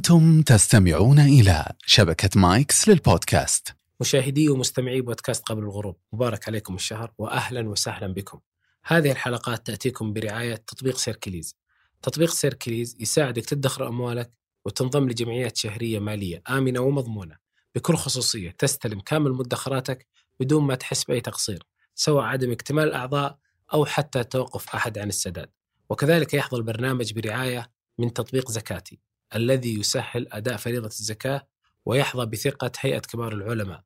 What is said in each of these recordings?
أنتم تستمعون إلى شبكة مايكس للبودكاست. مشاهدي ومستمعي بودكاست قبل الغروب مبارك عليكم الشهر وأهلا وسهلا بكم. هذه الحلقات تأتيكم برعاية تطبيق Circlys. تطبيق Circlys يساعدك تدخر أموالك وتنضم لجمعيات شهرية مالية آمنة ومضمونة. بكل خصوصية تستلم كامل مدخراتك بدون ما تحس بأي تقصير سواء عدم اكتمال الأعضاء أو حتى توقف أحد عن السداد. وكذلك يحظى البرنامج برعاية من تطبيق زكاتي. الذي يسهل أداء فريضة الزكاة ويحظى بثقة هيئة كبار العلماء.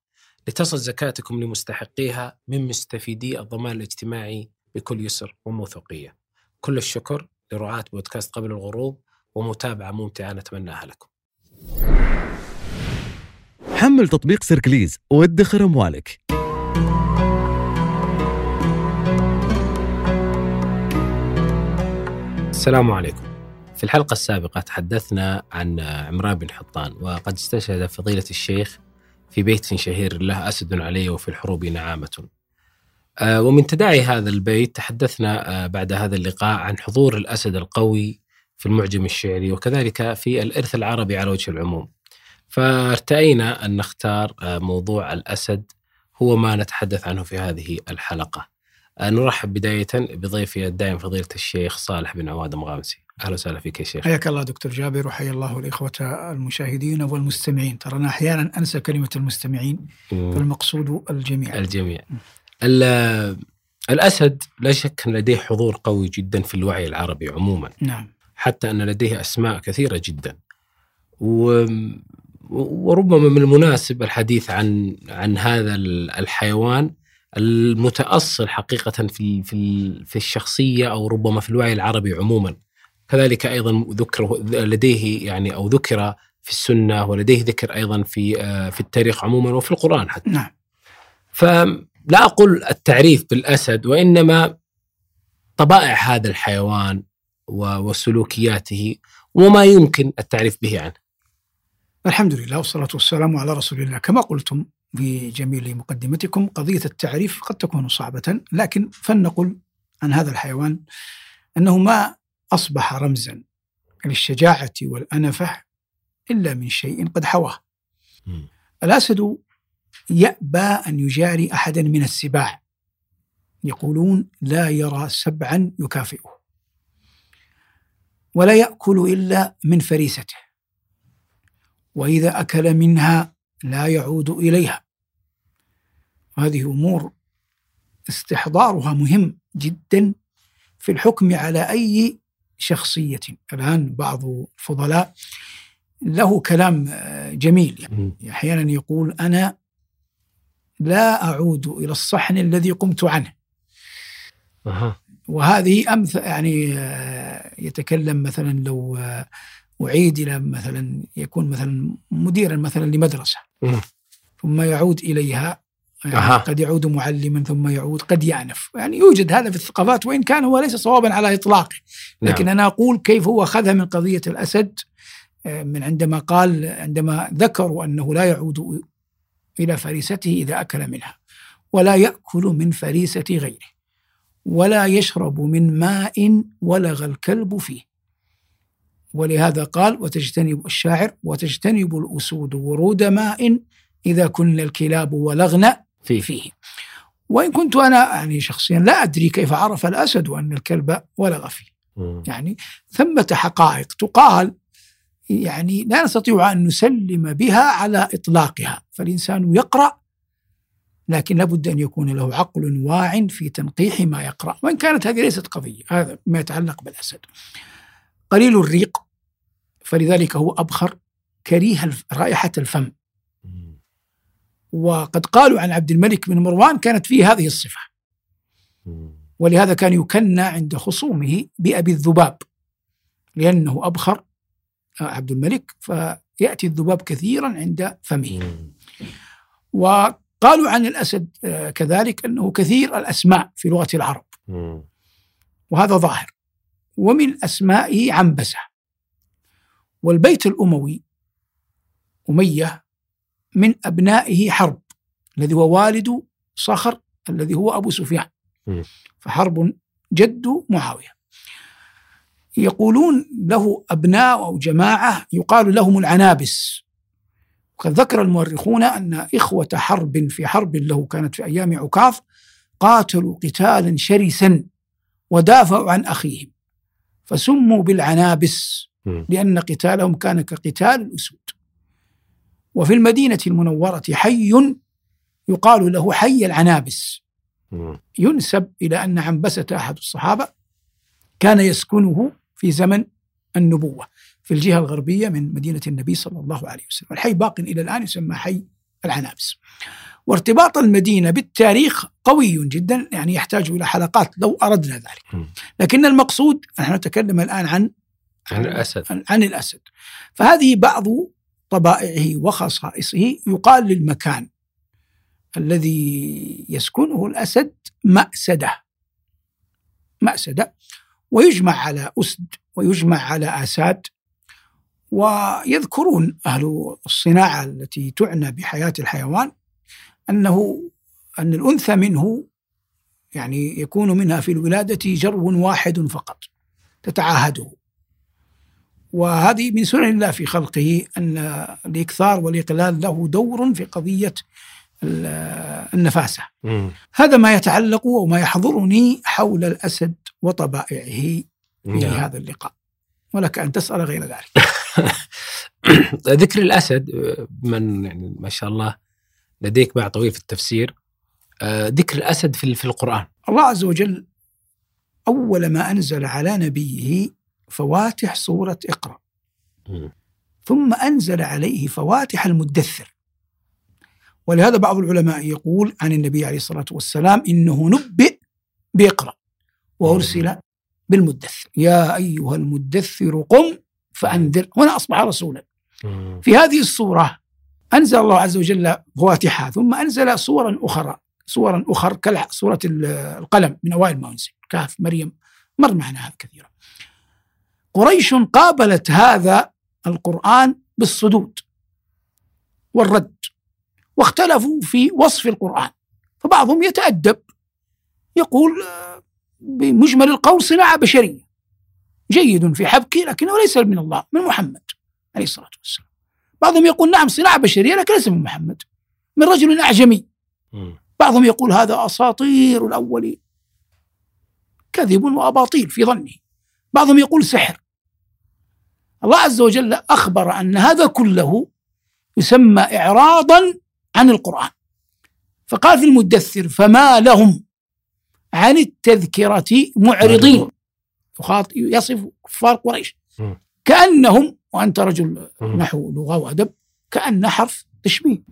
لتصل زكاتكم لمستحقيها من مستفيدي الضمان الاجتماعي بكل يسر وموثوقية. كل الشكر لرعاة بودكاست قبل الغروب ومتابعة ممتعة نتمناها لكم. حمل تطبيق سيركليز وادخر أموالك السلام عليكم. في الحلقة السابقة تحدثنا عن عمران بن حطان وقد استشهد فضيلة الشيخ في بيت شهير له أسد عليه وفي الحروب نعامة. آه، ومن تداعي هذا البيت تحدثنا آه، بعد هذا اللقاء عن حضور الأسد القوي في المعجم الشعري وكذلك في الإرث العربي على وجه العموم. فارتأينا أن نختار آه، موضوع الأسد هو ما نتحدث عنه في هذه الحلقة. نرحب بداية بضيفي الدائم فضيلة الشيخ صالح بن عواد مغامسي. أهلا وسهلا فيك يا شيخ. حياك الله دكتور جابر وحيا الله الإخوة المشاهدين والمستمعين. ترى أنا أحيانا أنسى كلمة المستمعين فالمقصود الجميع. الجميع. الأسد لا شك أن لديه حضور قوي جدا في الوعي العربي عموما. نعم. حتى أن لديه أسماء كثيرة جدا. و وربما من المناسب الحديث عن عن هذا الحيوان المتأصل حقيقة في في في الشخصية أو ربما في الوعي العربي عموما. كذلك أيضا ذكر لديه يعني أو ذكر في السنة ولديه ذكر أيضا في آه، في التاريخ عموما وفي القرآن حتى. نعم. فلا أقول التعريف بالأسد وإنما طبائع هذا الحيوان وسلوكياته وما يمكن التعريف به عنه. الحمد لله والصلاة والسلام على رسول الله. كما قلتم في جميل مقدمتكم قضية التعريف قد تكون صعبة لكن فلنقل عن هذا الحيوان أنه ما أصبح رمزا للشجاعة والأنفة إلا من شيء قد حواه. الأسد يأبى أن يجاري أحدا من السباع. يقولون لا يرى سبعا يكافئه. ولا يأكل إلا من فريسته. وإذا أكل منها لا يعود إليها. هذه أمور استحضارها مهم جدا في الحكم على أي شخصية. الآن بعض الفضلاء له كلام جميل. يعني أحيانا يقول أنا لا أعود إلى الصحن الذي قمت عنه. أه. وهذه أمثل يعني يتكلم مثلا لو أعيد إلى مثلا يكون مثلا مديرا مثلا لمدرسة. ثم يعود إليها يعني أه. قد يعود معلما ثم يعود قد يعنف يعني يوجد هذا في الثقافات وإن كان هو ليس صوابا على إطلاقه لكن نعم. أنا أقول كيف هو أخذها من قضية الأسد آه، من عندما قال عندما ذكروا أنه لا يعود إلى فريسته إذا أكل منها ولا يأكل من فريسة غيره ولا يشرب من ماء ولغ الكلب فيه ولهذا قال وتجتنب الشاعر وتجتنب الأسود ورود ماء إذا كن الكلاب ولغن فيه, فيه. وإن كنت أنا يعني شخصيا لا أدري كيف عرف الأسد أن الكلب ولغ فيه يعني ثمة حقائق تقال يعني لا نستطيع أن نسلم بها على إطلاقها. فالإنسان يقرأ لكن لابد أن يكون له عقل واع في تنقيح ما يقرأ. وإن كانت هذه ليست قضية هذا ما يتعلق بالأسد. قليل الريق فلذلك هو أبخر كريه رائحة الفم. وقد قالوا عن عبد الملك بن مروان كانت فيه هذه الصفة. ولهذا كان يكنى عند خصومه بأبي الذباب لأنه أبخر آه، عبد الملك فيأتي الذباب كثيرا عند فمه. وقالوا عن الأسد آه، كذلك أنه كثير الأسماء في لغة العرب. وهذا ظاهر. ومن أسمائه عنبسة. والبيت الأموي أمية من أبنائه حرب الذي هو والد صخر الذي هو أبو سفيان. فحرب جد معاوية. يقولون له أبناء أو جماعة يقال لهم العنابس. وقد ذكر المؤرخون أن إخوة حرب في حرب له كانت في أيام عكاظ قاتلوا قتالا شرسا ودافعوا عن أخيهم. فسموا بالعنابس. لأن قتالهم كان كقتال الأسود. وفي المدينة المنورة حي يقال له حي العنابس. ينسب إلى أن عنبسة أحد الصحابة كان يسكنه في زمن النبوة في الجهة الغربية من مدينة النبي صلى الله عليه وسلم. الحي باق إلى الآن يسمى حي العنابس. وارتباط المدينة بالتاريخ قوي جدا يعني يحتاج إلى حلقات لو أردنا ذلك. لكن المقصود نحن نتكلم الآن عن عن الأسد. عن عن الأسد. فهذه بعض طبائعه وخصائصه يقال للمكان الذي يسكنه الأسد مأسدة. مأسدة. ويجمع على أسد ويجمع على آساد. ويذكرون أهل الصناعة التي تعنى بحياة الحيوان أنه أن الأنثى منه يعني يكون منها في الولادة جرو واحد فقط تتعاهده. وهذه من سنن الله في خلقه أن الإكثار والإقلال له دور في قضية ال- النفاسة مم. هذا ما يتعلق وما يحضرني حول الأسد وطبائعه في نعم. هذا اللقاء ولك أن تسأل غير ذلك ذكر الأسد من يعني ما شاء الله لديك باع طويل في التفسير آه، ذكر الأسد في القرآن الله عز وجل أول ما أنزل على نبيه فواتح سورة اقرأ. ثم أنزل عليه فواتح المدثر. ولهذا بعض العلماء يقول عن النبي عليه الصلاة والسلام إنه نبئ بإقرأ وأرسل بالمدثر. يا أيها المدثر قم فأنذر. هنا أصبح رسولا. في هذه الصورة أنزل الله عز وجل فواتحها ثم أنزل صورا أخرى صورا أخرى كسورة القلم من أوائل ما أنزل كهف مريم مر معنا هذا كثيرا. قريش قابلت هذا القرآن بالصدود والرد واختلفوا في وصف القرآن فبعضهم يتأدب يقول آه، بمجمل القول صناعة بشرية جيد في حبكه لكنه ليس من الله من محمد عليه الصلاة والسلام. بعضهم يقول نعم صناعة بشرية لكن ليس من محمد من رجل أعجمي. بعضهم يقول هذا أساطير الأولين كذب وأباطيل في ظنه. بعضهم يقول سحر. الله عز وجل أخبر أن هذا كله يسمى إعراضا عن القرآن فقال في المدثر فما لهم عن التذكرة معرضين يصف كفار قريش. كأنهم وأنت رجل. نحو لغة وأدب كأن حرف تشبيه.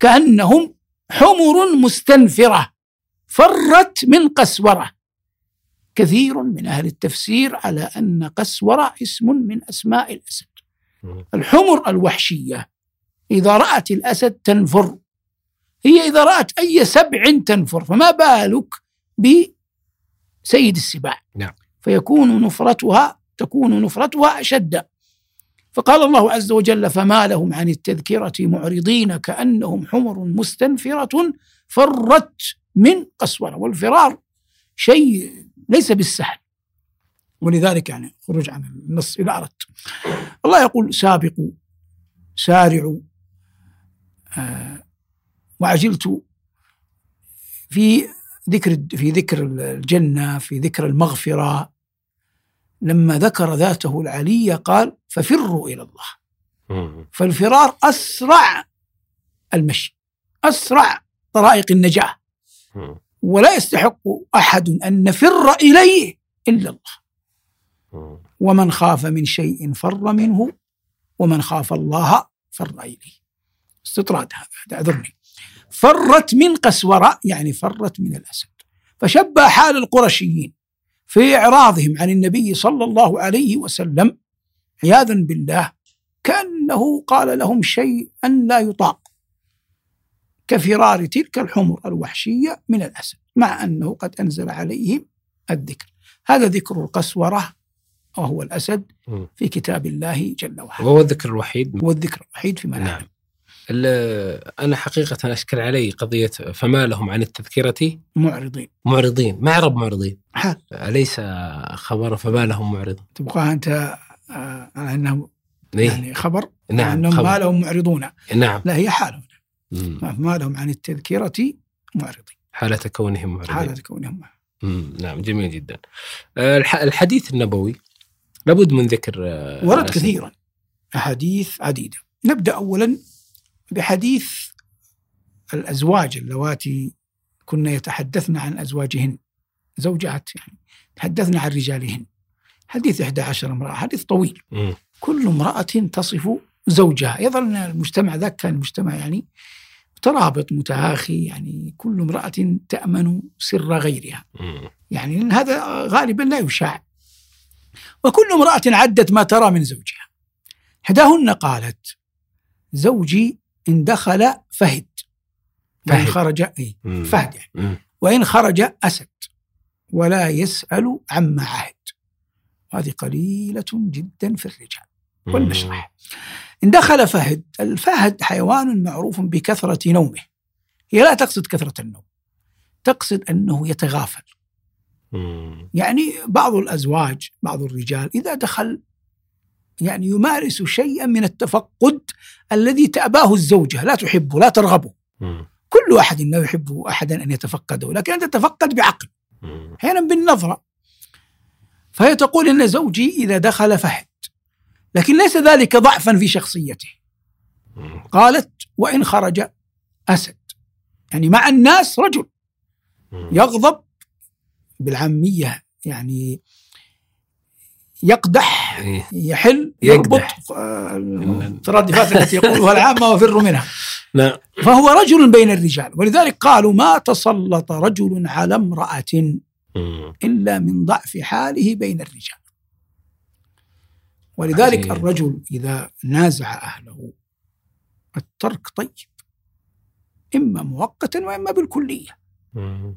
كأنهم حمر مستنفرة فرت من قسورة كثير من أهل التفسير على أن قسورة اسم من أسماء الأسد. الحمر الوحشية إذا رأت الأسد تنفر. هي إذا رأت أي سبع تنفر فما بالك بسيد السباع؟ نعم. فيكون نفرتها تكون نفرتها أشد. فقال الله عز وجل فما لهم عن التذكرة معرضين كأنهم حمر مستنفرة فرت من قسورة. والفرار شيء ليس بالسهل. ولذلك يعني خروج عن النص إذا أردت. الله يقول سابقوا سارعوا آه وعجلت في ذكر في ذكر الجنة في ذكر المغفرة. لما ذكر ذاته العلية قال ففروا إلى الله. فالفرار أسرع المشي أسرع طرائق النجاة. ولا يستحق أحد أن نفر إليه إلا الله. ومن خاف من شيء فر منه ومن خاف الله فر إليه. استطراد هذا اعذرني فرت من قسورة يعني فرت من الأسد. فشبه حال القرشيين في إعراضهم عن النبي صلى الله عليه وسلم عياذا بالله كأنه قال لهم شيء أن لا يطاق. كفرار تلك الحمر الوحشية من الأسد مع أنه قد أنزل عليهم الذكر. هذا ذكر القسورة وهو الأسد. في كتاب الله جل وعلا. وهو الذكر الوحيد. هو الذكر الوحيد فيما نعم. نعلم ال- أنا حقيقة اشكل علي قضية فما لهم عن التذكرة؟ معرضين. معرضين. ما اعرب معرضين؟ حال أليس خبر فما لهم معرضون تبغاها أنت آه، أنه إيه؟ يعني خبر نعم انهم خبر. ما لهم معرضون. نعم. لا هي حالهم. ما لهم عن التذكرة معرضين. حالة كونهم معرضين. حالة كونهم معرضين. نعم جميل جدا. آه، الح- الحديث النبوي لابد من ذكر آه، ورد. كثيرا. أحاديث عديدة. نبدأ أولا بحديث الأزواج اللواتي كنا يتحدثن عن أزواجهن. زوجات يعني تحدثن عن رجالهن. حديث 11 امرأة حديث طويل. مم. كل امرأة تصف زوجها. يظل المجتمع ذاك كان مجتمع يعني مترابط متآخي يعني كل امرأة تأمن سر غيرها. يعني هذا غالبا لا يشاع. وكل امرأة عدت ما ترى من زوجها. إحداهن قالت زوجي إن دخل فهد. وإن. خرج إيه. فهد يعني. وإن خرج أسد. ولا يسأل عما عهد. هذه قليلة جدا في الرجال. والمشرح. إن دخل فهد الفهد حيوان معروف بكثرة نومه هي لا تقصد كثرة النوم تقصد أنه يتغافل مم. يعني بعض الأزواج بعض الرجال إذا دخل يعني يمارس شيئا من التفقد الذي تأباه الزوجة لا تحبه لا ترغبه مم. كل أحد لا يحب أحدا أن يتفقده لكن أنت تتفقد بعقل. أحيانا بالنظرة فهي تقول إن زوجي إذا دخل فهد لكن ليس ذلك ضعفا في شخصيته. قالت وإن خرج أسد يعني مع الناس رجل. يغضب بالعامية يعني يقدح إيه. يحل. يربط الترادفات التي يقولها العامة وفر منها نعم فهو رجل بين الرجال ولذلك قالوا ما تسلط رجل على امرأة. إلا من ضعف حاله بين الرجال ولذلك عجيب. الرجل إذا نازع أهله الترك طيب. إما مؤقتا وإما بالكلية. مم.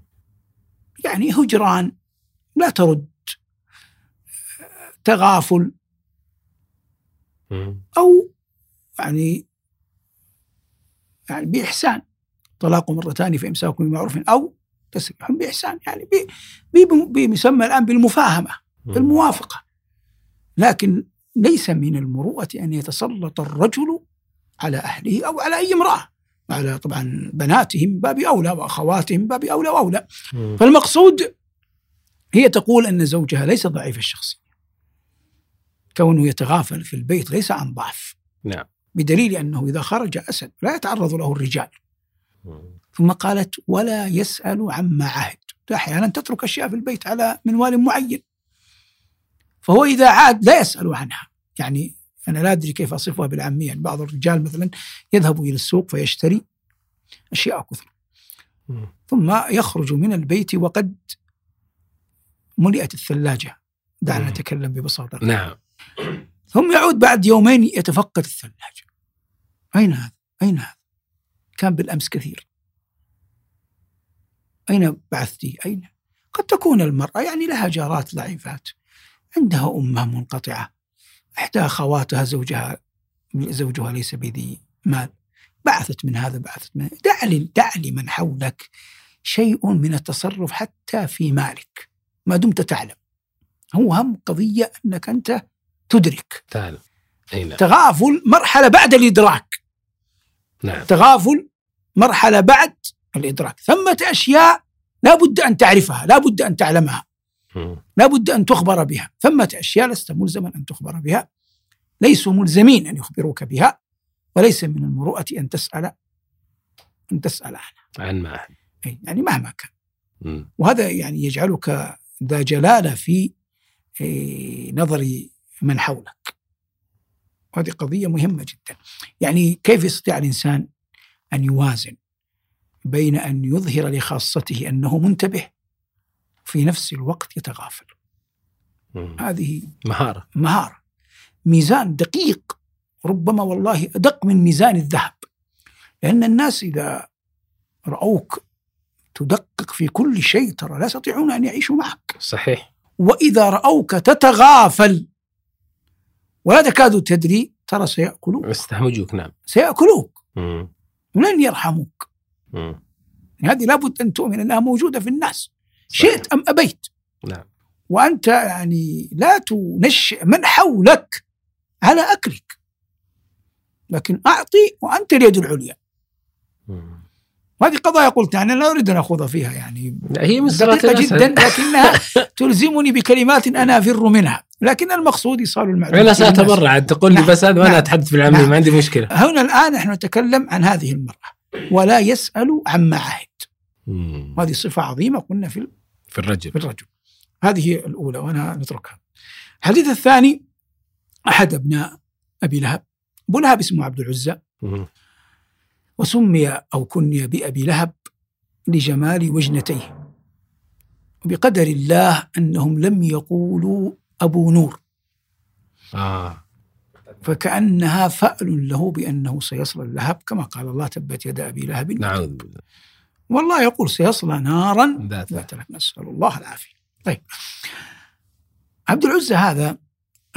يعني هجران لا ترد. تغافل. مم. أو يعني يعني بإحسان. طلاق مرتان فإمساك بمعروف أو تسريح بإحسان. يعني ب- ب- بيسمى الآن بالمفاهمة بالموافقة. لكن ليس من المروءة أن يتسلط الرجل على أهله أو على أي امرأة. على طبعا بناتهم باب أولى وأخواتهم باب أولى وأولى. مم. فالمقصود هي تقول أن زوجها ليس ضعيف الشخصية. كونه يتغافل في البيت ليس عن ضعف. نعم. بدليل أنه إذا خرج أسد لا يتعرض له الرجال. ثم قالت ولا يسأل عما عهد. أحيانا تترك أشياء في البيت على منوال معين. فهو إذا عاد لا يسأل عنها يعني أنا لا أدري كيف أصفها بالعامية يعني بعض الرجال مثلا يذهب إلى السوق فيشتري أشياء كثر. ثم يخرج من البيت وقد ملئت الثلاجة دعنا. نتكلم ببساطة نعم ثم يعود بعد يومين يتفقد الثلاجة أين هذا؟ أين هذا؟ كان بالأمس كثير أين بعثتي؟ أين؟ قد تكون المرأة يعني لها جارات ضعيفات عندها أمها منقطعة. إحدى أخواتها زوجها زوجها ليس بذي مال. بعثت من هذا بعثت من دع لي دع لمن حولك شيء من التصرف حتى في مالك. ما دمت تعلم. هو هم قضية أنك أنت تدرك. تعال أي نعم. تغافل مرحلة بعد الإدراك. نعم. تغافل مرحلة بعد الإدراك. ثمة أشياء لا بد أن تعرفها لا بد أن تعلمها. لا بد أن تخبر بها. ثمة أشياء لست ملزما أن تخبر بها. ليسوا ملزمين أن يخبروك بها. وليس من المروءة أن تسأل أن تسأل عنها عن أي، يعني مهما كان. وهذا يعني يجعلك ذا جلالة في إيه، نظر من حولك. وهذه قضية مهمة جدا. يعني كيف يستطيع الإنسان أن يوازن بين أن يظهر لخاصته أنه منتبه في نفس الوقت يتغافل. مم. هذه مهارة. مهارة. ميزان دقيق ربما والله أدق من ميزان الذهب. لأن الناس إذا رأوك تدقق في كل شيء ترى لا يستطيعون أن يعيشوا معك. صحيح. وإذا رأوك تتغافل ولا تكاد تدري ترى سيأكلوك. استهمجوك نعم. سيأكلوك. مم. ولن يرحموك؟ مم. هذه لابد أن تؤمن أنها موجودة في الناس. شئت أم أبيت نعم وأنت يعني لا تنشئ من حولك على أكلك لكن أعطي وأنت اليد العليا مم. وهذه قضايا قلت يعني لا أريد أن أخوض فيها يعني هي من صفات دقيقة الأسد. جدا لكنها تلزمني بكلمات أنا أفر منها لكن المقصود إيصال المعلومات أنا. ساتبرع تقول لي نعم. بس هذا وأنا نعم. أتحدث بالعاميه نعم. ما عندي مشكلة هنا الآن نحن نتكلم عن هذه المرأة ولا يسأل عما عهد. وهذه صفة عظيمة قلنا في في الرجل. في الرجل. هذه هي الأولى وأنا نتركها. الحديث الثاني أحد أبناء أبي لهب. أبو لهب اسمه عبد العزى. وسمي أو كني بأبي لهب لجمال وجنتيه. وبقدر الله أنهم لم يقولوا أبو نور. آه. فكأنها فأل له بأنه سيصلى اللهب كما قال الله تبت يد أبي لهب. نعوذ بالله. والله يقول سيصلى نارا ذات لهب نسأل الله العافية. طيب. عبد العزة هذا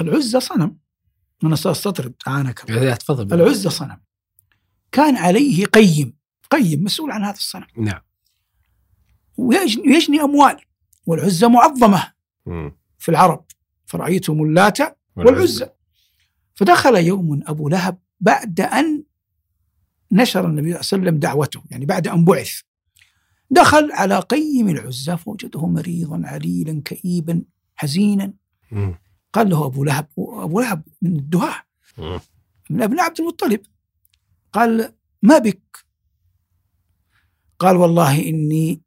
العزة صنم. أنا سأستطرد أعانك الله. يا تفضل. العزة صنم. كان عليه قيم قيم مسؤول عن هذا الصنم. نعم. ويجني ويجني أموال. والعزة معظمة. مم. في العرب. فرأيتم اللات والعزى فدخل يوم أبو لهب بعد أن نشر النبي صلى الله عليه وسلم دعوته. يعني بعد أن بعث. دخل على قيم العزى فوجده مريضا عليلا كئيبا حزينا. قال له أبو لهب أبو لهب من الدهاة. من أبناء عبد المطلب. قال ما بك؟ قال والله إني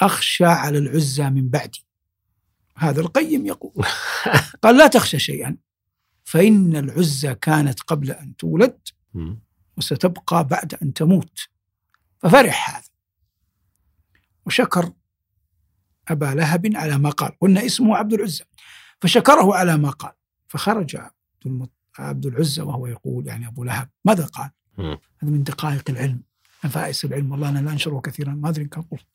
أخشى على العزى من بعدي. هذا القيم يقول. قال لا تخشى شيئا فإن العزى كانت قبل أن تولد. وستبقى بعد أن تموت. ففرح هذا. وشكر أبا لهب على ما قال قلنا اسمه عبد العزى فشكره على ما قال فخرج عبد. عبد العزى وهو يقول يعني أبو لهب ماذا قال. هذا من دقائق العلم نفائس العلم والله أنا لا أنشره كثيرا ما أدري كان قلت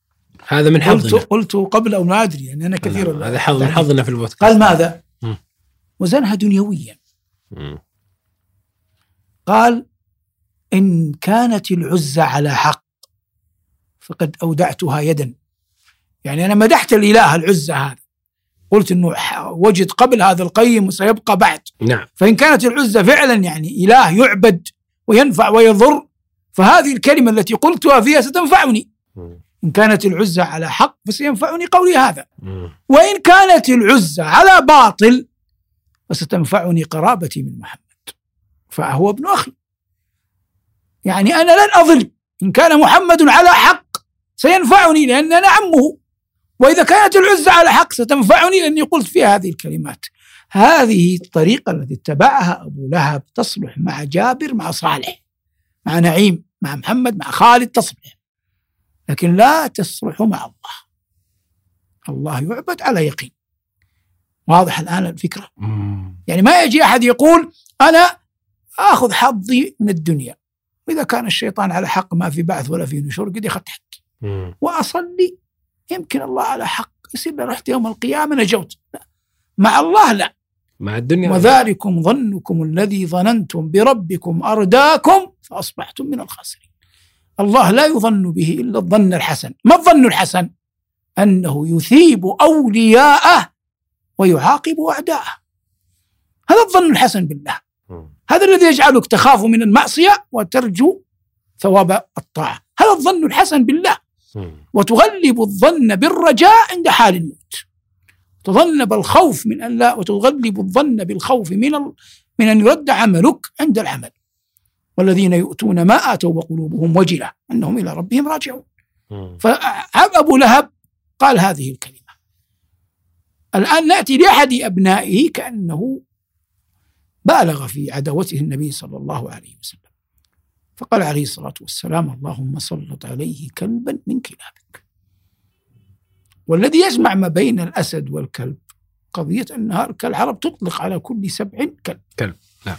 هذا من حظنا قلت قبل أو ما أدري يعني أنا كثيرا هذا حظ من حظنا في البودكاست قال ماذا. وزنها دنيويا. قال إن كانت العزة على حق فقد أودعتها يدا. يعني أنا مدحت الإله العزة هذا. قلت أنه وجد قبل هذا القيم وسيبقى بعد. نعم. فإن كانت العزة فعلا يعني إله يعبد وينفع ويضر فهذه الكلمة التي قلتها فيها ستنفعني. إن كانت العزة على حق فسينفعني قولي هذا. وإن كانت العزة على باطل فستنفعني قرابتي من محمد. فهو ابن أخي. يعني أنا لن أضل إن كان محمد على حق سينفعني لأن أنا عمه. وإذا كانت العزة على حق ستنفعني لأني قلت فيها هذه الكلمات. هذه الطريقة التي اتبعها أبو لهب تصلح مع جابر مع صالح مع نعيم مع محمد مع خالد تصلح. لكن لا تصلح مع الله. الله يعبد على يقين. واضح الآن الفكرة. يعني ما يجي أحد يقول أنا آخذ حظي من الدنيا. وإذا كان الشيطان على حق ما في بعث ولا في نشور قد أخذت وأصلي يمكن الله على حق. يصير رحت يوم القيامة نجوت. لا. مع الله لا. مع الدنيا وذلكم ظنكم الذي ظننتم بربكم أرداكم فأصبحتم من الخاسرين. الله لا يظن به إلا الظن الحسن. ما الظن الحسن؟ أنه يثيب أولياءه ويعاقب أعداءه. هذا الظن الحسن بالله. هذا الذي يجعلك تخاف من المعصية وترجو ثواب الطاعة. هذا الظن الحسن بالله. وتغلب الظن بالرجاء عند حال الموت. تظنب الخوف من أن لا وتغلب الظن بالخوف من ال... من أن يرد عملك عند العمل. والذين يؤتون ما آتوا وقلوبهم وجلة أنهم إلى ربهم راجعون. فأبو لهب قال هذه الكلمة. الآن نأتي لأحد أبنائه كأنه بالغ في عداوته النبي صلى الله عليه وسلم. فقال عليه الصلاة والسلام اللهم سلط عليه كلبا من كلابك. والذي يجمع ما بين الأسد والكلب قضية أنها العرب تطلق على كل سبع كلب. كلب، نعم.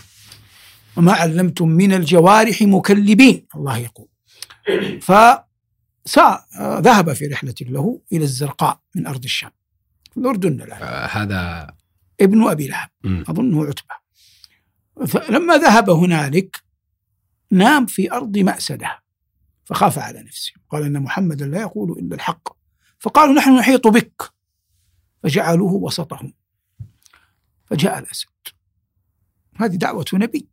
وما علمتم من الجوارح مكلبين الله يقول. فذهب في رحلة له إلى الزرقاء من أرض الشام في الأردن الآن. آه، هذا ابن أبي لهب. أظنه عتبة. فلما ذهب هنالك نام في أرض مأسدة. فخاف على نفسه. قال إن محمدا لا يقول إلا الحق. فقالوا نحن نحيط بك. فجعلوه وسطهم. فجاء الأسد. هذه دعوة نبي.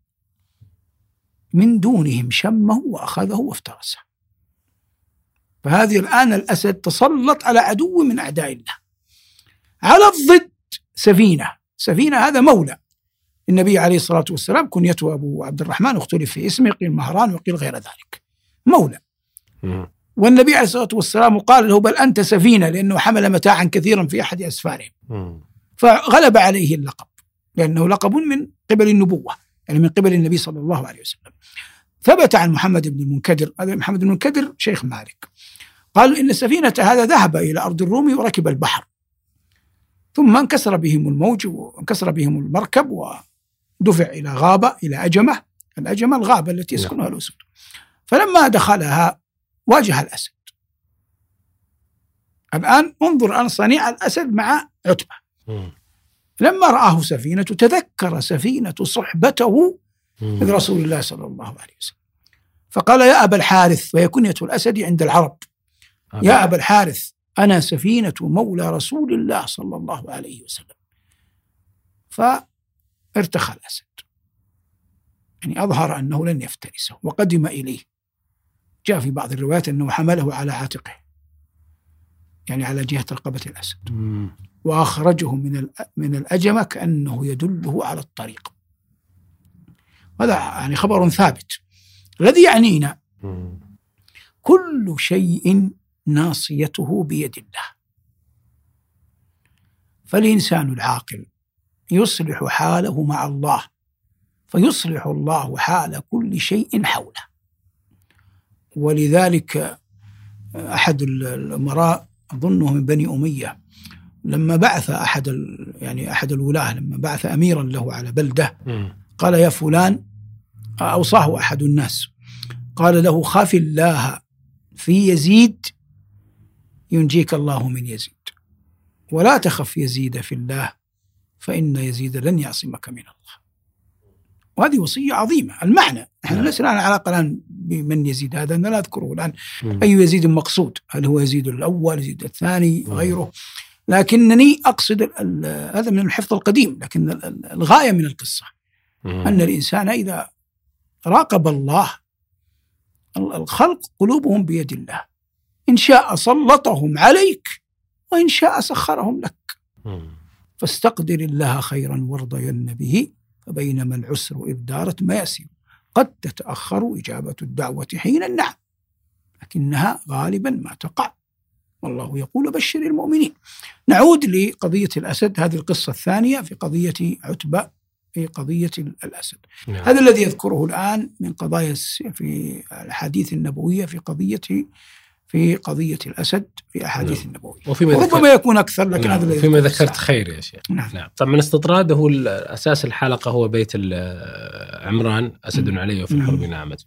من دونهم شمه وأخذه وافترسه. فهذه الآن الأسد تسلط على عدو من أعداء الله. على الضد سفينة. سفينة هذا مولى. النبي عليه الصلاة والسلام كنيته أبو عبد الرحمن واختلف في اسمه قيل مهران وقيل غير ذلك. مولى. والنبي عليه الصلاة والسلام قال له بل أنت سفينة لأنه حمل متاعا كثيرا في أحد أسفارهم. فغلب عليه اللقب لأنه لقب من قبل النبوة يعني من قبل النبي صلى الله عليه وسلم. ثبت عن محمد بن المنكدر هذا محمد بن المنكدر شيخ مالك. قالوا إن السفينة هذا ذهب إلى أرض الروم وركب البحر. ثم انكسر بهم الموج وانكسر بهم المركب ودفع إلى غابة إلى أجمة الأجمة الغابة التي يسكنها الأسود فلما دخلها واجه الأسد. الآن انظر الآن صنيع الأسد مع عتبة. لما رآه سفينة تذكر سفينة صحبته رسول الله صلى الله عليه وسلم. فقال يا أبا الحارث وهي كنية الأسد عند العرب. يا أبا الحارث أنا سفينة مولى رسول الله صلى الله عليه وسلم. فارتخى الأسد. يعني أظهر أنه لن يفترسه وقدم إليه. جاء في بعض الروايات أنه حمله على عاتقه. يعني على جهة رقبة الأسد. وأخرجه من من الأجمة كأنه يدله على الطريق. هذا يعني خبر ثابت. الذي يعنينا كل شيء ناصيته بيد الله. فالإنسان العاقل يصلح حاله مع الله فيصلح الله حال كل شيء حوله. ولذلك أحد الأمراء أظنه من بني أمية لما بعث أحد يعني أحد الولاة لما بعث أميرا له على بلدة قال يا فلان أوصاه أحد الناس. قال له خاف الله في يزيد ينجيك الله من يزيد. ولا تخف يزيد في الله فإن يزيد لن يعصمك من الله. وهذه وصية عظيمة. المعنى نحن نعم. ليس لنا علاقة الآن بمن يزيد هذا أنا لا أذكره الآن. أي يزيد مقصود؟ هل هو يزيد الأول يزيد الثاني غيره. لكنني أقصد هذا من الحفظ القديم لكن ال- ال- الغاية من القصة. أن الإنسان إذا راقب الله ال- الخلق قلوبهم بيد الله. إن شاء سلطهم عليك وإن شاء سخرهم لك. فاستقدر الله خيرا وارضين به فبينما العسر إذ دارت ما يسير قد تتأخر إجابة الدعوة حين النعم لكنها غالبا ما تقع. والله يقول بشر المؤمنين. نعود لقضية الأسد هذه القصة الثانية في قضية عتبة في قضية الأسد. نعم. هذا الذي يذكره الآن من قضايا في الأحاديث النبوية في قضية في قضية الأسد في أحاديث نعم. النبوية وفيما ربما يكون أكثر لكن نعم. هذا فيما ذكرت. خير يا شيخ نعم نعم طبعا استطراد هو ال- أساس الحلقة هو بيت عمران أسد مم. علي وفي. الحرب نعمت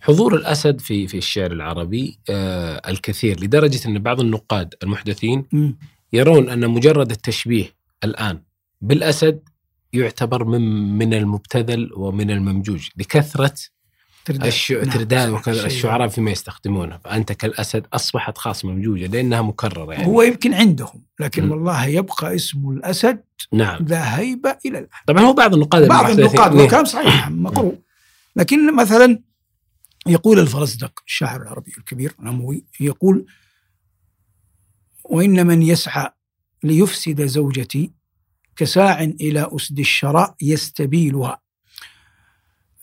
حضور الأسد في في الشعر العربي آه الكثير لدرجة أن بعض النقاد المحدثين مم. يرون أن مجرد التشبيه الآن بالأسد يعتبر من من المبتذل ومن الممجوج لكثرة ترداد. الش... نعم. ترداد. وكذا الشعراء فيما يستخدمونه فأنت كالأسد أصبحت خاص ممجوجه لأنها مكررة يعني هو يمكن عندهم لكن مم. والله يبقى اسم الأسد نعم ذا هيبة إلى الآن طبعا هو بعض النقاد بعض النقاد. والكلام صحيح مقروء لكن مثلا يقول الفرزدق الشاعر العربي الكبير الأموي يقول وإن من يسعى ليفسد زوجتي كساع إلى أسد الشراء يستبيلها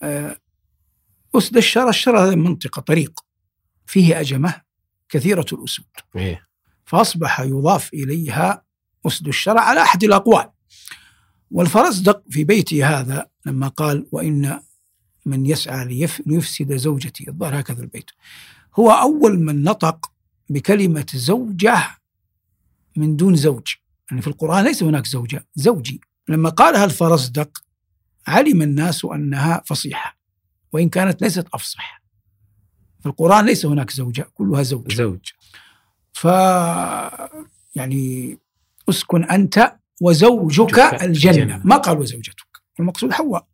آه، أسد الشراء الشراء هذه منطقة طريق فيه أجمة كثيرة الأسود. إيه. فأصبح يضاف إليها أسد الشرع على أحد الأقوال. والفرزدق في بيته هذا لما قال وإن من يسعى ليف- ليفسد زوجتي. الظاهر هكذا البيت. هو أول من نطق بكلمة زوجة من دون زوج. يعني في القرآن ليس هناك زوجة زوجي. لما قالها الفرزدق علم الناس أنها فصيحة. وإن كانت ليست أفصح في القرآن ليس هناك زوجة كلها زوج. زوج. ف يعني أسكن أنت وزوجك الجنة. ما قال وزوجتك. المقصود حواء.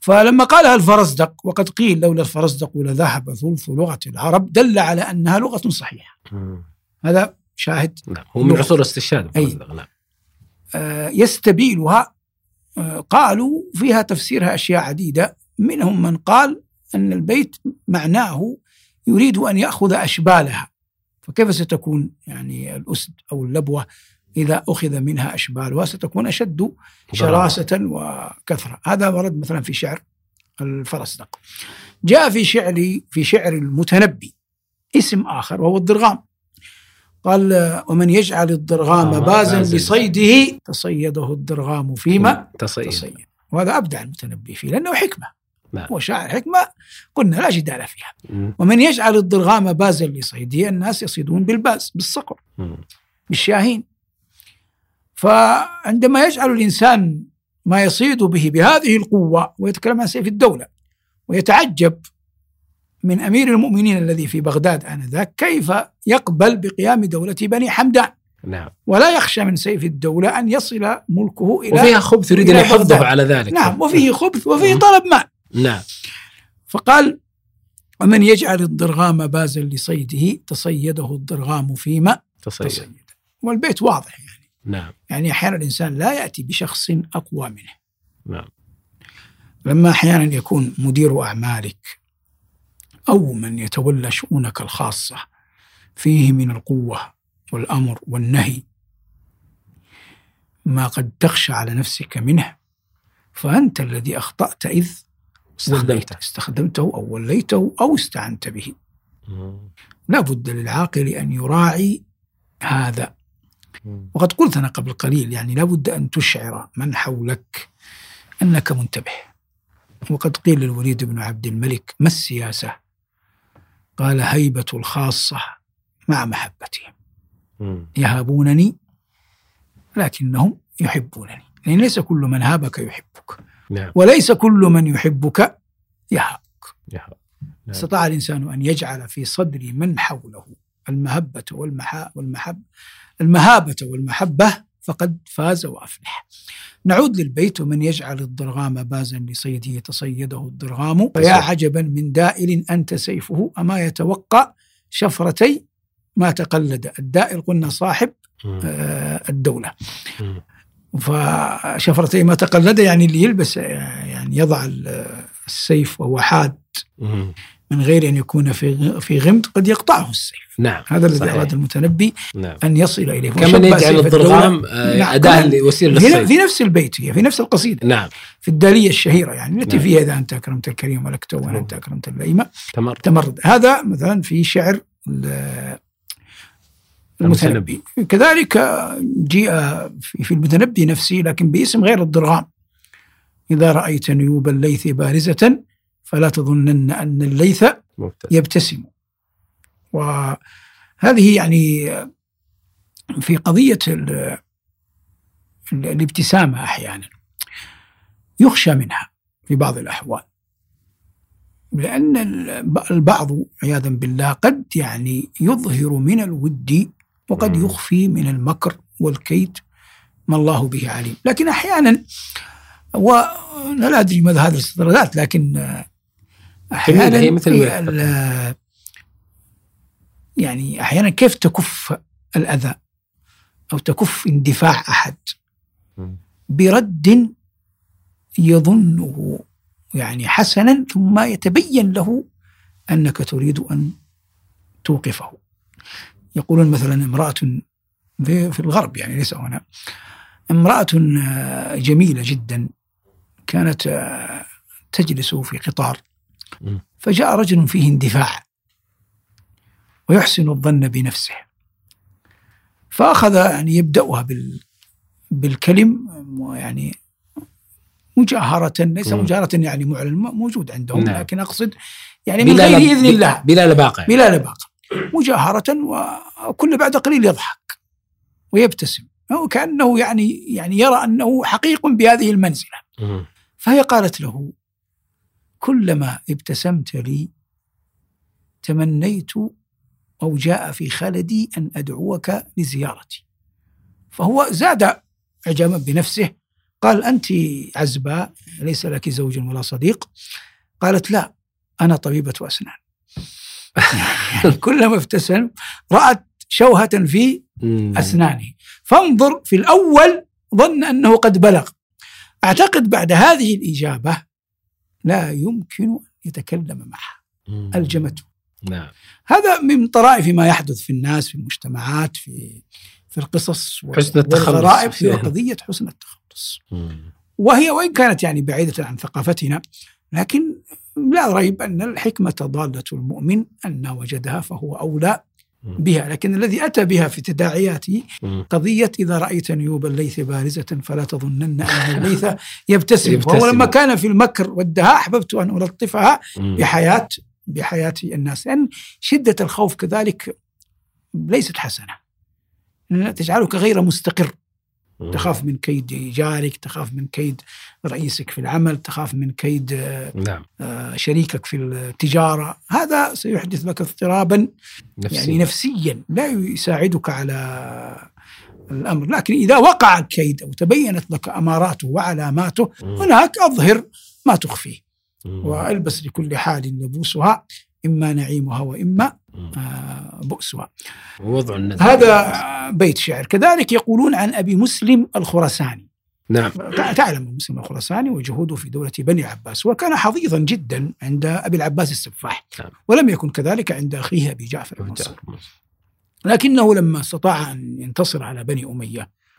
فلما قالها الفرزدق وقد قيل لولا الفرزدق لذهب ثلث لغة العرب دل على أنها لغة صحيحة. هذا شاهد نعم. هو من. عصور الاستشهاد نعم. آه، يستبيلها آه، قالوا فيها تفسيرها أشياء عديدة. منهم من قال أن البيت معناه يريد أن يأخذ أشبالها. فكيف ستكون يعني الأسد أو اللبوة إذا أخذ منها أشبالها ستكون أشد شراسة وكثرة. هذا ورد مثلا في شعر الفرزدق جاء في شعر في شعر المتنبي اسم آخر وهو الضرغام قال ومن يجعل الضرغام آه، بازا. لصيده تصيده الضرغام فيما تصيد. تصيد. وهذا أبدع المتنبي فيه لأنه حكمة. نعم. هو شاعر حكمة قلنا لا جدال فيها مم. ومن يجعل الضرغام بازا لصيده الناس يصيدون بالباز بالصقر مم. بالشاهين فعندما يجعل الإنسان ما يصيد به بهذه القوة ويتكلم عن سيف الدولة ويتعجب من أمير المؤمنين الذي في بغداد آنذاك كيف يقبل بقيام دولة بني حمدان نعم ولا يخشى من سيف الدولة أن يصل ملكه إلى وفيها خبث يريد إلى يحضه. على ذلك نعم وفيه خبث وفيه. طلب مال نعم. فقال ومن يجعل الضرغام بازا لصيده تصيده الضرغام فيما تصيد. تصيد. والبيت واضح يعني. نعم. يعني أحيانا الإنسان لا يأتي بشخص أقوى منه. نعم. لما أحيانا يكون مدير أعمالك أو من يتولى شؤونك الخاصة فيه من القوة والأمر والنهي ما قد تخشى على نفسك منه فأنت الذي أخطأت إذ استخدمته. استخدمته أو وليته أو استعنت به. لا بد للعاقل أن يراعي هذا. وقد قلت أنا قبل قليل يعني لا بد أن تشعر من حولك أنك منتبه. وقد قيل للوليد بن عبد الملك ما السياسة؟ قال هيبة الخاصة مع محبتهم. يهابونني لكنهم يحبونني. لأن ليس كل من هابك يحبك. نعم وليس كل من يحبك حول. نعم. استطاع الإنسان أن يجعل في صدر من حوله المهبة والمحا والمحب المهابة والمحبة فقد فاز وأفلح نعود للبيت ومن يجعل الضرغام بازا لصيده تصيده الضرغام فيا عجبا من دائل أنت سيفه أما يتوقع شفرتي ما تقلد الدائل قلنا صاحب. آه، الدولة مم. فشفرتي ما تقلد يعني اللي يلبس يعني يضع ال- السيف وهو حاد. من غير أن يكون في في غمد قد يقطعه السيف. نعم هذا الذي. أراد المتنبي نعم. أن يصل إليه. كمن وشبه يجعل الضرغام آه، نعم، أداة كمان وسيلة في, نفس البيت هي في نفس القصيدة. نعم. في الداليه الشهيرة يعني التي نعم. فيها إذا أنت أكرمت الكريم ولكت وأنا أنت أكرمت اللئيم. تمر تمرد. هذا مثلا في شعر المتنبي. كذلك جيء في المتنبي نفسه لكن باسم غير الضرغام إذا رأيت نيوب الليث بارزة فلا تظنن أن الليث يبتسم. وهذه يعني في قضية ال- ال- الابتسامة أحيانا يخشى منها في بعض الأحوال. لأن الب- البعض عياذا بالله قد يعني يظهر من الود وقد. يخفي من المكر والكيد ما الله به عليم لكن أحيانا وأنا لا أدري ماذا هذه الاستطرادات لكن أحيانا هي مثل يعني أحيانا كيف تكف الأذى أو تكف اندفاع أحد. برد يظنه يعني حسنا ثم يتبين له أنك تريد أن توقفه. يقولون مثلا امرأة في الغرب يعني ليس هنا امرأة آه، جميلة جدا كانت آه، تجلس في قطار. فجاء رجل فيه اندفاع ويحسن الظن بنفسه فأخذ يعني يبدأها بال بالكلم يعني مجاهرة ليس. مجاهرة يعني معلن موجود عندهم نعم. لكن أقصد يعني من غير إذن الله بلا لباقة بلا لباقة مجاهرة وكل بعد قليل يضحك ويبتسم. وكأنه يعني يعني يرى أنه حقيق بهذه المنزلة. فهي قالت له كلما ابتسمت لي تمنيت أو جاء في خلدي أن أدعوك لزيارتي. فهو زاد إعجابا بنفسه قال أنت عزباء ليس لك زوج ولا صديق. قالت لا أنا طبيبة أسنان. كلما ابتسم رأت شوهة في. أسنانه فانظر في الأول ظن أنه قد بلغ أعتقد بعد هذه الإجابة لا يمكن أن يتكلم معها. ألجمته نعم هذا من طرائف ما يحدث في الناس في المجتمعات في في القصص حسن التخلص. في قضية حسن التخلص مم. وهي وإن كانت يعني بعيدة عن ثقافتنا لكن لا ريب أن الحكمة ضالة المؤمن أن وجدها فهو أولى. بها لكن الذي أتى بها في تداعياته. قضية إذا رأيت نيوب الليث بارزة فلا تظنن أن الليث يبتسم يبتسم. وهو لما كان في المكر والدهاء أحببت أن ألطفها. بحياة بحياة الناس لأن شدة الخوف كذلك ليست حسنة تجعلك غير مستقر. تخاف من كيد جارك تخاف من كيد رئيسك في العمل تخاف من كيد نعم. آه، شريكك في التجارة. هذا سيحدث لك اضطرابا نفسي يعني نفسيا. لا يساعدك على الأمر. لكن إذا وقع الكيد أو تبينت لك أماراته وعلاماته. هناك أظهر ما تخفيه. مم. والبس لكل حال لبوسها إما نعيمها وإما مم. آه، بؤسها. وضع الندى هذا بيت شعر، كذلك يقولون عن أبي مسلم الخراساني. نعم تع- تعلم مسلم الخراساني وجهوده في دولة بني عباس وكان حظيظا جدا عند أبي العباس السفاح نعم. ولم يكن كذلك عند أخيه أبي جعفر المنصور لكنه لما استطاع أن ينتصر على بني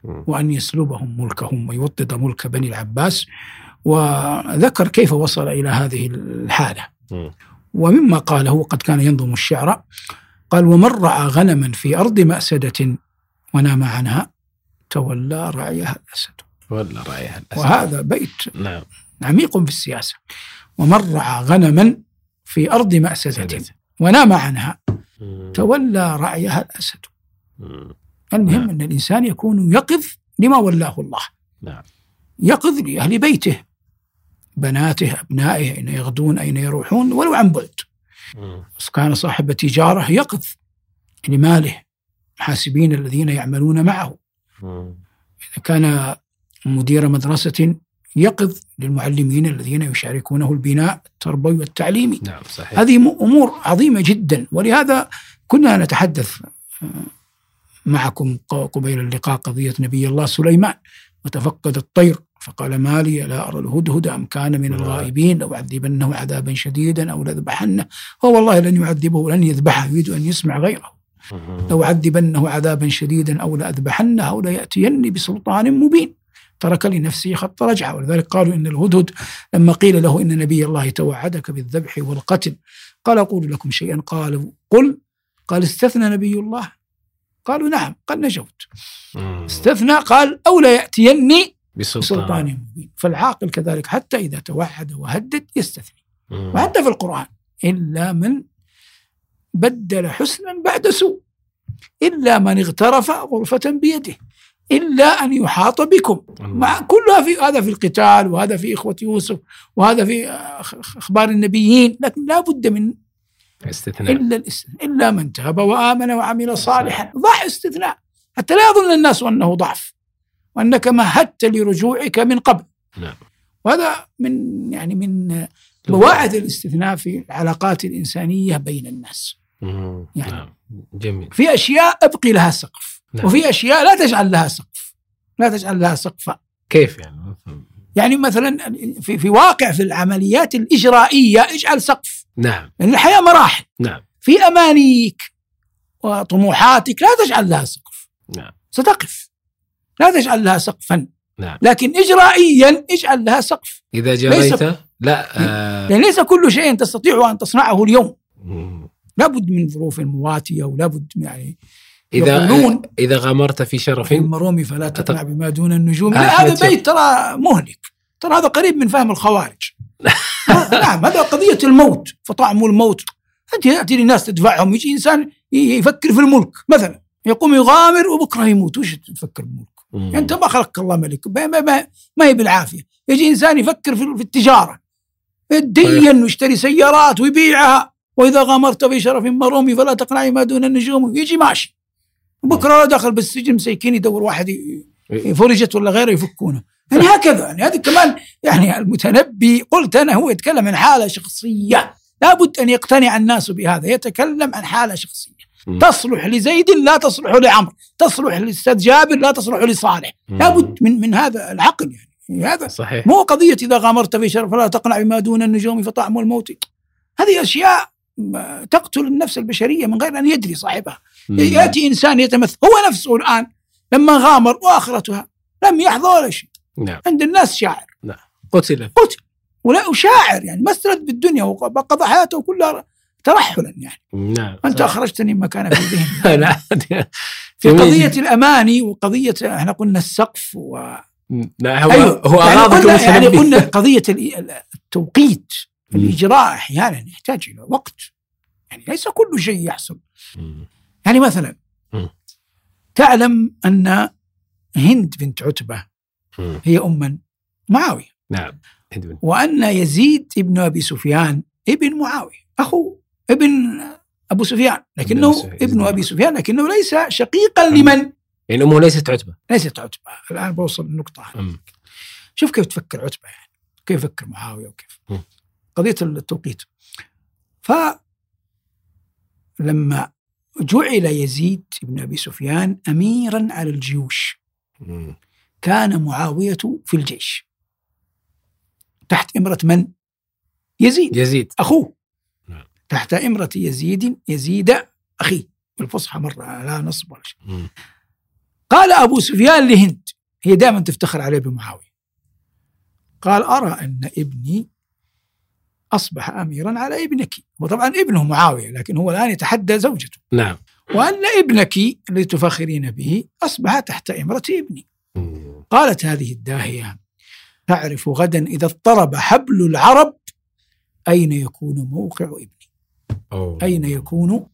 مم. وأن يسلبهم ملكهم ويوطد ملك بني العباس وذكر كيف وصل إلى هذه الحالة. ومما قاله قد كان ينظم الشعر قال ومن رعى غنما في أرض مأسدة ونام عنها تولى رعيها الأسد ولا رأيها الأسد. وهذا بيت نعم عميق في السياسة ومن رعى غنما في أرض مأسدة. ونام عنها. تولى رعيها الأسد. المهم نعم. أن الإنسان يكون يقظ لما ولاه الله نعم يقظ لأهل بيته بناته أبنائه أين يغدون أين يروحون؟ ولو عن بعد. كان صاحب تجارة يقظ لماله حاسبين الذين يعملون معه. إذا كان مدير مدرسة يقظ للمعلمين الذين يشاركونه البناء التربوي والتعليمي. نعم صحيح. هذه أمور عظيمة جدا. ولهذا كنا نتحدث آه، معكم قبيل اللقاء قضية نبي الله سليمان وتفقد الطير. فقال ما لي لا أرى الهدهد أم كان من. الغائبين لو أعذبنه عذابا شديدا أو لأذبحنه هو والله لن يعذبه ولن يذبحه يريد أن يسمع غيره. لو عذبنه عذابا شديدا أو لأذبحنه أو ليأتيني بسلطان مبين. ترك لنفسه خط رجعة. ولذلك قالوا إن الهدهد لما قيل له إن نبي الله توعدك بالذبح والقتل قال أقول لكم شيئا. قالوا قل قال استثنى نبي الله. قالوا نعم قال نجوت. استثنى قال أو لا يأتيني بسلطان. بسلطان مبين. فالعاقل كذلك حتى إذا توعد وهدد يستثني. مم. وحتى في القرآن. إلا من بدل حسنا بعد سوء. إلا من اغترف غرفة بيده. إلا أن يحاط بكم. مع كلها في هذا في القتال وهذا في إخوة يوسف وهذا في أخ- أخبار النبيين. لكن لا بد من استثناء. إلا الاستثناء. إلا من تاب وآمن وعمل صالحا. ضع استثناء. حتى لا يظن الناس أنه ضعف. وأنك مهدت لرجوعك من قبل. نعم. وهذا من يعني من بواعث الاستثناء في العلاقات الإنسانية بين الناس. مم. يعني. نعم. جميل. في أشياء أبقي لها سقف نعم. وفي أشياء لا تجعل لها سقف. لا تجعل لها سقفا كيف يعني؟ يعني مثلا في في واقع في العمليات الإجرائية اجعل سقف. نعم. لأن الحياة مراحل. نعم. في أمانيك وطموحاتك لا تجعل لها سقف. نعم. ستقف. لا تجعل لها سقفا. نعم. لكن إجرائيا اجعل لها سقف. إذا جريت لا آه. لأن ليس كل شيء تستطيع أن تصنعه اليوم. مم. لابد من ظروف مواتية ولابد يعني إذا إذا غامرت في شرف المروم فلا تقنع بما دون النجوم. آه، لا هذا. بيت ترى مهلك. ترى هذا قريب من فهم الخوارج. نعم هذا قضية الموت. فطعم الموت. أنت يأتي للناس تدفعهم. يجي إنسان يفكر في الملك مثلا. يقوم يغامر وبكرة يموت. وش تفكر بالملك مم. أنت ما خلقك الله ملك. ما, ما, ما, ما هي بالعافية. يجي إنسان يفكر في, في التجارة. يدين ويشتري سيارات ويبيعها. وإذا غامرت في شرف مرومي فلا تقنعي ما دون النجوم. يجي ماشي. وبكره دخل بالسجن مسيكين يدور واحد ي- فرجت ولا غيره يفكونه. يعني هكذا. يعني هذه كمان يعني المتنبي قلت أنا هو يتكلم عن حالة شخصية. لابد أن يقتنع الناس بهذا. يتكلم عن حالة شخصية. تصلح لزيد لا تصلح لعمرو. تصلح لأستاذ جابر لا تصلح لصالح. لابد من من هذا العقل يعني. هذا صحيح. مو قضية إذا غامرت في شر فلا تقنع بما دون النجوم فطعم الموت. هذه أشياء م- تقتل النفس البشرية من غير أن يدري صاحبها. مم. يأتي إنسان يتمثل. هو نفسه الآن لما غامر وآخرتها لم يحظى ولا شيء. نعم. عند الناس شاعر. قتل. قتل. ولا وشاعر يعني. ما استرد بالدنيا وقضى حياته كلها ترحلا يعني نعم أنت. أخرجتني مما كان في ذهني في قضية. الاماني وقضية إحنا قلنا السقف و لا هو أيوة. هو يعني قلنا, يعني المتنبي. قلنا قضية ال- التوقيت. الإجراء أحيانا يحتاج إلى وقت يعني ليس كل شيء يحصل. يعني مثلا. تعلم أن هند بنت عتبة. هي أم من؟ معاوية نعم وأن يزيد ابن أبي سفيان ابن معاوية اخو ابن أبو سفيان لكنه أبو سفيان. ابن أبي سفيان لكنه ليس شقيقا لمن؟ يعني أمه ليست عتبة ليست عتبة الآن بوصل مم. شوف كيف تفكر عتبة يعني كيف يفكر معاوية وكيف مم. قضية التوقيت ف لما جعل يزيد بن أبي سفيان اميرا على الجيوش مم. كان معاوية في الجيش تحت إمرة من؟ يزيد يزيد أخوه. تحت إمرة يزيد يزيد اخيه بالفصحى مرة لا نصب ولا شيء. قال أبو سفيان لهند هي دائما تفتخر عليه بمعاويه قال أرى أن ابني أصبح اميرا على ابنك. وطبعا ابنه معاوية لكن هو الآن يتحدى زوجته. نعم. وأن ابنك الذي تفخرين به أصبح تحت إمرة ابني. قالت هذه الداهية تعرف غدا إذا اضطرب حبل العرب أين يكون موقع إبني؟ أوه. أين يكون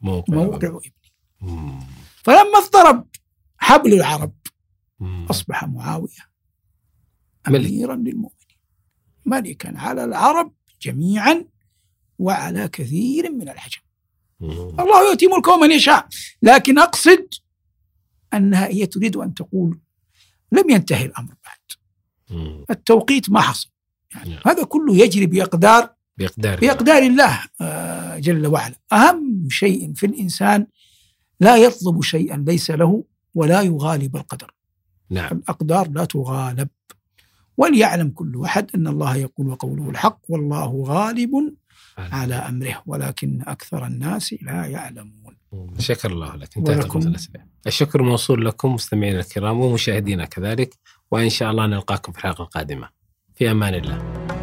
موقع موقع ابني مم. فلما اضطرب حبل العرب مم. أصبح معاوية. أميرا للمؤمنين ملكا على العرب جميعا وعلى كثير من العجم. الله يؤتي ملكه من يشاء لكن أقصد أنها هي تريد أن تقول لم ينتهي الأمر بعد. التوقيت ما حصل يعني نعم. هذا كله يجري بإقدار بإقدار بإقدار الله آه، جل وعلا. أهم شيء في الإنسان لا يطلب شيئا ليس له ولا يغالب القدر. نعم. الأقدار لا تغالب. وليعلم كل أحد أن الله يقول وقوله الحق والله غالب على أمره ولكن أكثر الناس لا يعلمون. شكر الله لك. انتهت الشكر موصول لكم مستمعينا الكرام ومشاهدينا كذلك وإن شاء الله نلقاكم في الحلقة القادمة. في أمان الله.